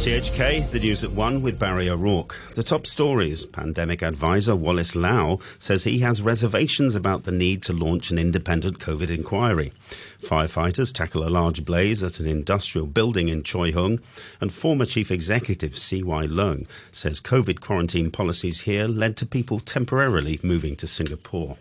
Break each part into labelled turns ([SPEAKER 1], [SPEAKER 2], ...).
[SPEAKER 1] RTHK, the news at 1 with Barry O'Rourke. The top stories. Pandemic advisor Wallace Lau says he has reservations about the need to launch an independent COVID inquiry. Firefighters tackle a large blaze at an industrial building in Choi Hung. And former chief executive C.Y. Leung says COVID quarantine policies here led to people temporarily moving to Singapore.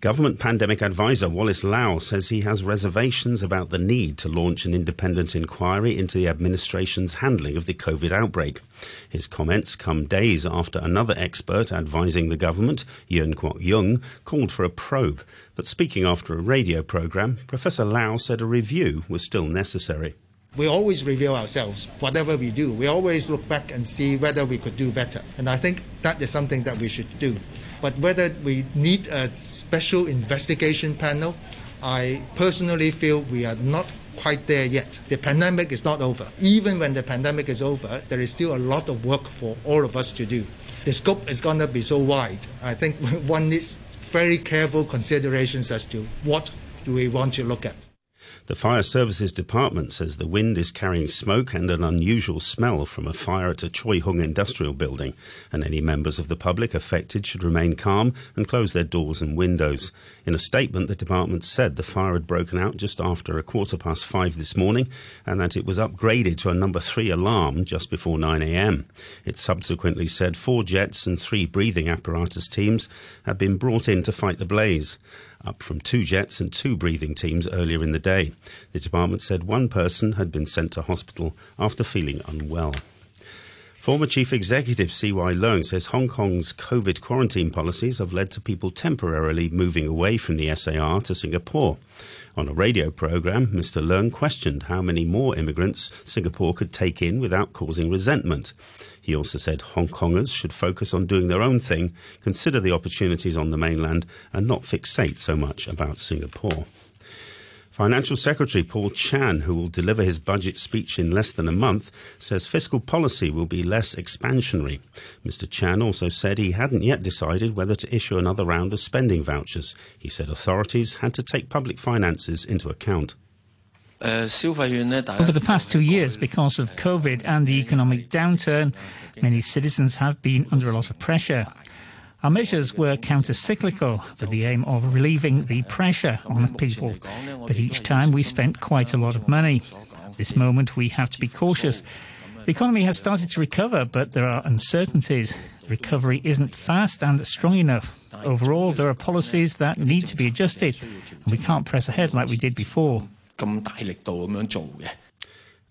[SPEAKER 1] Government pandemic advisor Wallace Lau says he has reservations about the need to launch an independent inquiry into the administration's handling of the COVID outbreak. His comments come days after another expert advising the government, Yuen Kwok Yung, called for a probe. But speaking after a radio program, Professor Lau said a review was still necessary.
[SPEAKER 2] We always review ourselves, whatever we do. We always look back and see whether we could do better. And I think that is something that we should do. But whether we need a special investigation panel, I personally feel we are not quite there yet. The pandemic is not over. Even when the pandemic is over, there is still a lot of work for all of us to do. The scope is going to be so wide. I think one needs very careful considerations as to what do we want to look at.
[SPEAKER 1] The Fire Services Department says the wind is carrying smoke and an unusual smell from a fire at a Choi Hung industrial building, and any members of the public affected should remain calm and close their doors and windows. In a statement, the department said the fire had broken out just after a quarter past five this morning and that it was upgraded to a number three alarm just before 9 a.m. It subsequently said four jets and three breathing apparatus teams had been brought in to fight the blaze up from two jets and two breathing teams earlier in the day. The department said one person had been sent to hospital after feeling unwell. Former Chief Executive C.Y. Leung says Hong Kong's COVID quarantine policies have led to people temporarily moving away from the SAR to Singapore. On a radio program, Mr. Leung questioned how many more immigrants Singapore could take in without causing resentment. He also said Hong Kongers should focus on doing their own thing, consider the opportunities on the mainland, and not fixate so much about Singapore. Financial Secretary Paul Chan, who will deliver his budget speech in less than a month, says fiscal policy will be less expansionary. Mr. Chan also said he hadn't yet decided whether to issue another round of spending vouchers. He said authorities had to take public finances into account.
[SPEAKER 3] Over the past two years, because of COVID and the economic downturn, many citizens have been under a lot of pressure. Our measures were counter-cyclical with the aim of relieving the pressure on people. But each time we spent quite a lot of money. This moment we have to be cautious. The economy has started to recover, but there are uncertainties. Recovery isn't fast and strong enough. Overall, there are policies that need to be adjusted, and we can't press ahead like we did before.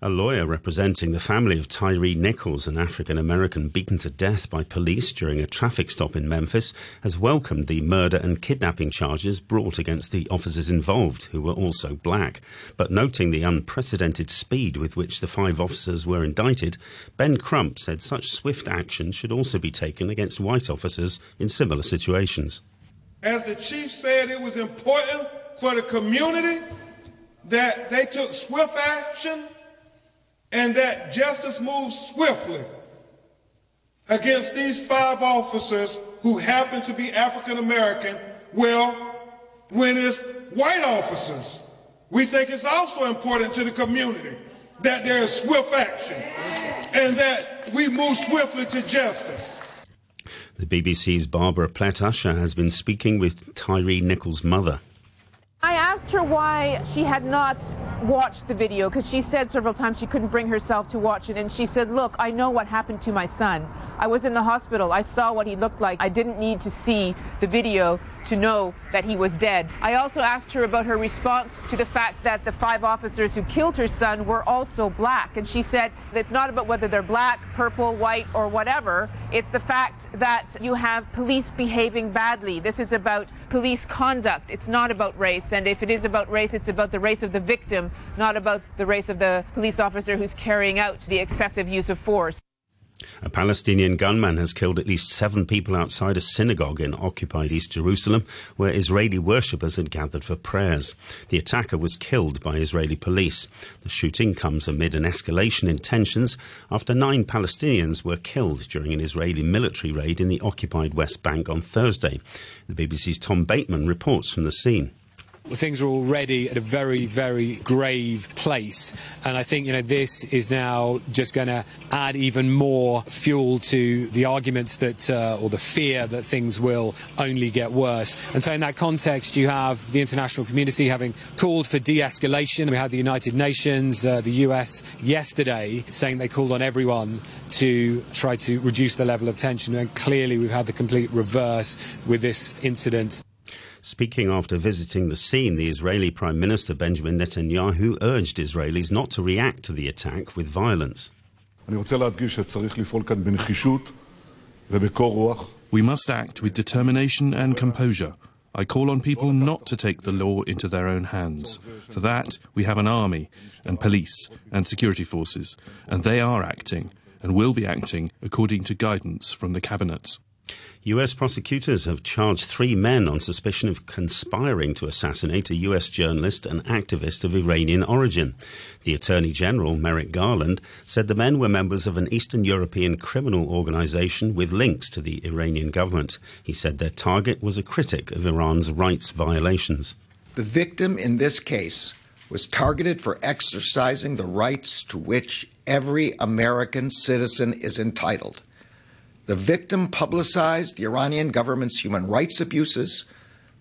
[SPEAKER 1] A lawyer representing the family of Tyree Nichols, an African American beaten to death by police during a traffic stop in Memphis, has welcomed the murder and kidnapping charges brought against the officers involved, who were also black. But noting the unprecedented speed with which the five officers were indicted, Ben Crump said such swift action should also be taken against white officers in similar situations.
[SPEAKER 4] As the chief said, it was important for the community that they took swift action and that justice moves swiftly against these five officers who happen to be African American, well, when it's white officers, we think it's also important to the community that there is swift action and that we move swiftly to justice.
[SPEAKER 1] The BBC's Barbara Plett-Usher has been speaking with Tyree Nichols' mother.
[SPEAKER 5] I asked her why she had not watched the video because she said several times she couldn't bring herself to watch it. And she said, Look, I know what happened to my son. I was in the hospital. I saw what he looked like. I didn't need to see the video to know that he was dead. I also asked her about her response to the fact that the five officers who killed her son were also black. And she said it's not about whether they're black, purple, white, or whatever. It's the fact that you have police behaving badly. This is about police conduct. It's not about race. And if it is about race, it's about the race of the victim, not about the race of the police officer who's carrying out the excessive use of force.
[SPEAKER 1] A Palestinian gunman has killed at least seven people outside a synagogue in occupied East Jerusalem, where Israeli worshippers had gathered for prayers. The attacker was killed by Israeli police. The shooting comes amid an escalation in tensions after nine Palestinians were killed during an Israeli military raid in the occupied West Bank on Thursday. The BBC's Tom Bateman reports from the scene.
[SPEAKER 6] Things are already at a very, very grave place. And I think, you know, this is now just going to add even more fuel to the arguments that, uh, or the fear that things will only get worse. And so in that context, you have the international community having called for de-escalation. We had the United Nations, uh, the US yesterday saying they called on everyone to try to reduce the level of tension. And clearly we've had the complete reverse with this incident.
[SPEAKER 1] Speaking after visiting the scene, the Israeli Prime Minister Benjamin Netanyahu urged Israelis not to react to the attack with violence.
[SPEAKER 7] We must act with determination and composure. I call on people not to take the law into their own hands. For that, we have an army and police and security forces, and they are acting and will be acting according to guidance from the cabinets.
[SPEAKER 1] US prosecutors have charged three men on suspicion of conspiring to assassinate a US journalist and activist of Iranian origin. The Attorney General, Merrick Garland, said the men were members of an Eastern European criminal organization with links to the Iranian government. He said their target was a critic of Iran's rights violations.
[SPEAKER 8] The victim in this case was targeted for exercising the rights to which every American citizen is entitled the victim publicized the Iranian government's human rights abuses,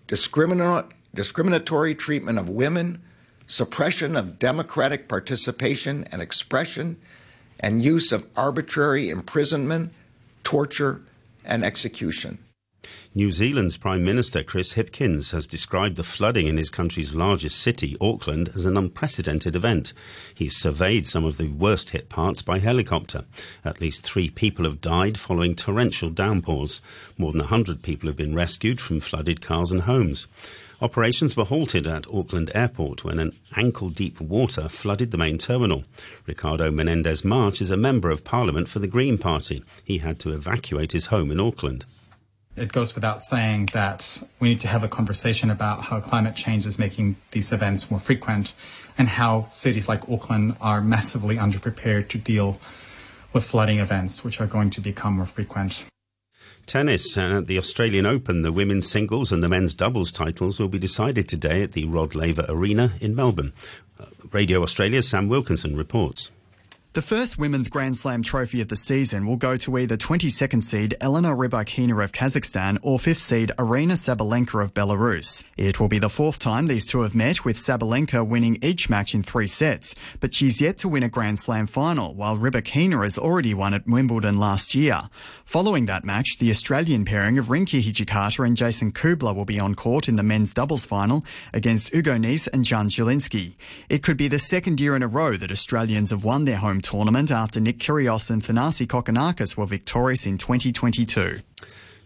[SPEAKER 8] discriminatory treatment of women, suppression of democratic participation and expression, and use of arbitrary imprisonment, torture, and execution.
[SPEAKER 1] New Zealand's Prime Minister Chris Hipkins has described the flooding in his country's largest city, Auckland, as an unprecedented event. He's surveyed some of the worst hit parts by helicopter. At least three people have died following torrential downpours. More than 100 people have been rescued from flooded cars and homes. Operations were halted at Auckland Airport when an ankle deep water flooded the main terminal. Ricardo Menendez March is a member of parliament for the Green Party. He had to evacuate his home in Auckland
[SPEAKER 9] it goes without saying that we need to have a conversation about how climate change is making these events more frequent and how cities like Auckland are massively underprepared to deal with flooding events, which are going to become more frequent.
[SPEAKER 1] Tennis and at the Australian Open, the women's singles and the men's doubles titles will be decided today at the Rod Laver Arena in Melbourne. Uh, Radio Australia's Sam Wilkinson reports.
[SPEAKER 10] The first Women's Grand Slam trophy of the season will go to either 22nd seed Elena Rybakina of Kazakhstan or 5th seed Aryna Sabalenka of Belarus. It will be the fourth time these two have met, with Sabalenka winning each match in three sets, but she's yet to win a Grand Slam final, while Rybakina has already won at Wimbledon last year. Following that match, the Australian pairing of Rinky Hijikata and Jason Kubler will be on court in the men's doubles final against Hugo Nys and Jan Zielinski. It could be the second year in a row that Australians have won their home tournament after Nick Kyrgios and Thanasi Kokkinakis were victorious in 2022.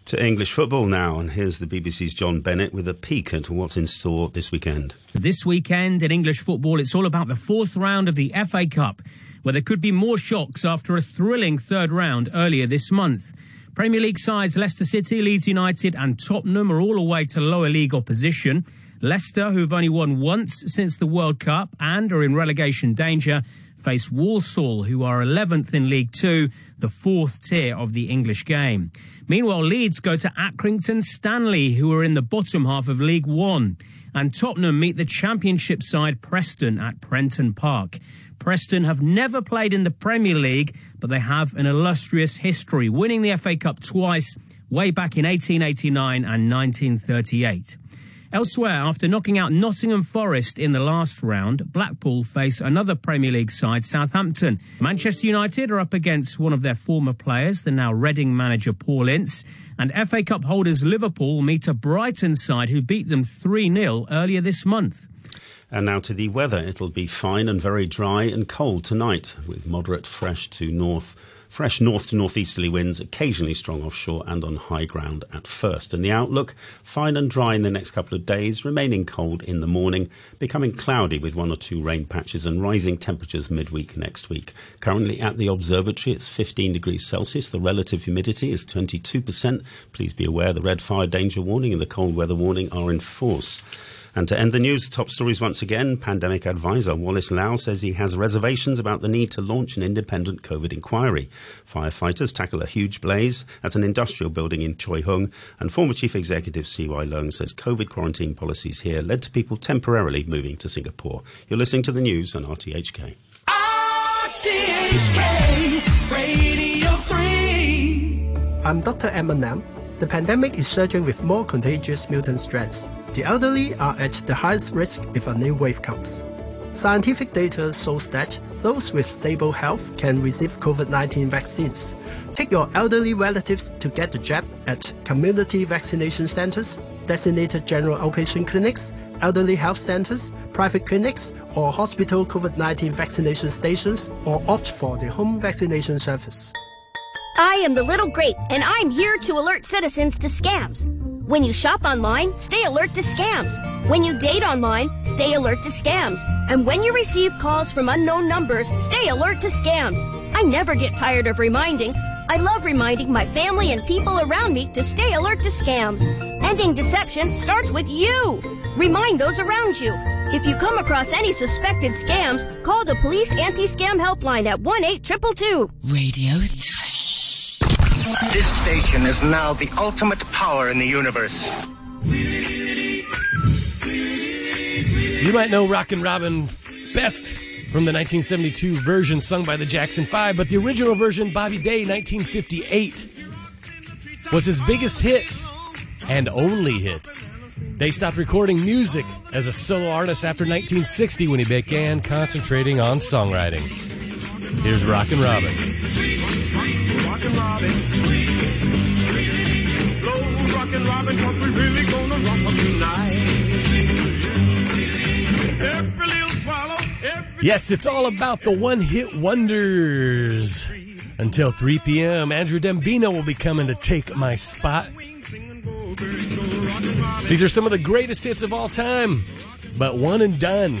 [SPEAKER 1] To English football now, and here's the BBC's John Bennett with a peek at what's in store this weekend.
[SPEAKER 11] This weekend in English football, it's all about the fourth round of the FA Cup, where there could be more shocks after a thrilling third round earlier this month. Premier League sides Leicester City, Leeds United, and Tottenham are all away to lower league opposition. Leicester, who've only won once since the World Cup and are in relegation danger, face Walsall, who are 11th in League Two, the fourth tier of the English game. Meanwhile, Leeds go to Accrington Stanley, who are in the bottom half of League One. And Tottenham meet the Championship side Preston at Prenton Park. Preston have never played in the Premier League, but they have an illustrious history, winning the FA Cup twice, way back in 1889 and 1938. Elsewhere, after knocking out Nottingham Forest in the last round, Blackpool face another Premier League side, Southampton. Manchester United are up against one of their former players, the now Reading manager Paul Ince. And FA Cup holders Liverpool meet a Brighton side who beat them 3 0 earlier this month.
[SPEAKER 1] And now to the weather. It'll be fine and very dry and cold tonight, with moderate fresh to north Fresh north to northeasterly winds, occasionally strong offshore and on high ground at first. And the outlook fine and dry in the next couple of days, remaining cold in the morning, becoming cloudy with one or two rain patches and rising temperatures midweek next week. Currently at the observatory, it's 15 degrees Celsius. The relative humidity is 22%. Please be aware the red fire danger warning and the cold weather warning are in force. And to end the news, top stories once again. Pandemic advisor Wallace Lau says he has reservations about the need to launch an independent COVID inquiry. Firefighters tackle a huge blaze at an industrial building in Choi Hung, and former Chief Executive C.Y. Leung says COVID quarantine policies here led to people temporarily moving to Singapore. You're listening to the news on RTHK.
[SPEAKER 12] RTHK Radio 3. I'm Dr. Emma Nam. The pandemic is surging with more contagious mutant strands. The elderly are at the highest risk if a new wave comes. Scientific data shows that those with stable health can receive COVID-19 vaccines. Take your elderly relatives to get the jab at community vaccination centers, designated general outpatient clinics, elderly health centers, private clinics, or hospital COVID-19 vaccination stations, or opt for the home vaccination service.
[SPEAKER 13] I am the Little Grape, and I'm here to alert citizens to scams. When you shop online, stay alert to scams. When you date online, stay alert to scams. And when you receive calls from unknown numbers, stay alert to scams. I never get tired of reminding. I love reminding my family and people around me to stay alert to scams. Ending deception starts with you. Remind those around you. If you come across any suspected scams, call the police anti-scam helpline at 1-822.
[SPEAKER 14] Radio 3. This station is now the ultimate power in the universe.
[SPEAKER 15] You might know Rockin' Robin best from the 1972 version sung by the Jackson 5, but the original version, Bobby Day, 1958, was his biggest hit and only hit. They stopped recording music as a solo artist after 1960 when he began concentrating on songwriting. Here's Rockin' Robin.
[SPEAKER 16] Rockin' Robin. Blow Rockin' Robin, cause we really gonna rock tonight. Every little swallow, every
[SPEAKER 15] Yes, it's all about the one hit wonders. Until 3 p.m., Andrew Dembina will be coming to take my spot. These are some of the greatest hits of all time, but one and done.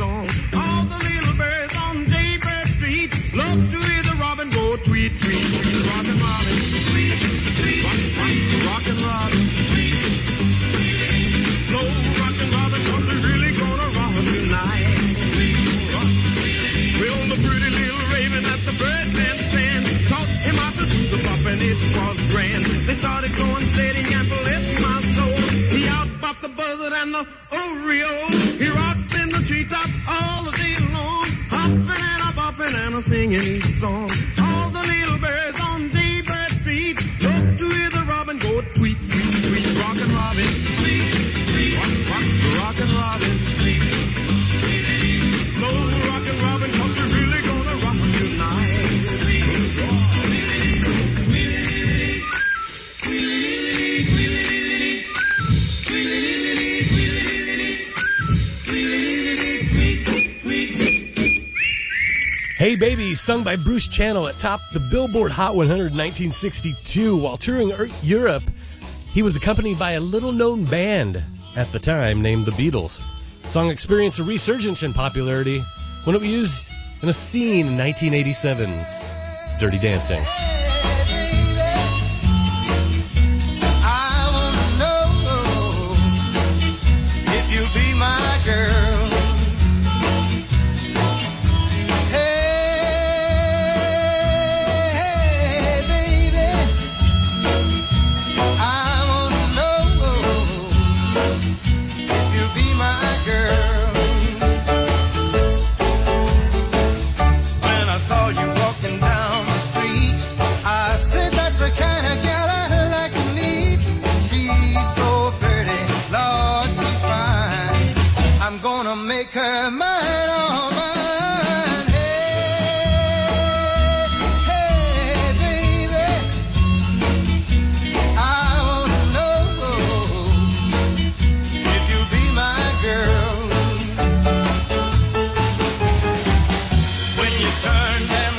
[SPEAKER 16] Song. All the little birds on Jaybird Street love to hear the robin go tweet tweet. Rockin' Robin, tweet tweet. Rock, rock, rockin' Robin. Slow rockin' Robin, cause we really gonna rock tonight. Well, the pretty little raven at the birdman stand taught him how to do the pop and it was grand. They started going steady and bless my soul. He out the buzzard and the Oreo. He rocks in the treetop all the day long. Hopping and a bopping and a singing song. All the little birds on
[SPEAKER 15] Hey Baby, sung by Bruce Channel at top the Billboard Hot 100 in 1962. While touring Europe, he was accompanied by a little known band at the time named the Beatles. The song experienced a resurgence in popularity when it was used in a scene in 1987's Dirty Dancing.
[SPEAKER 16] Come on.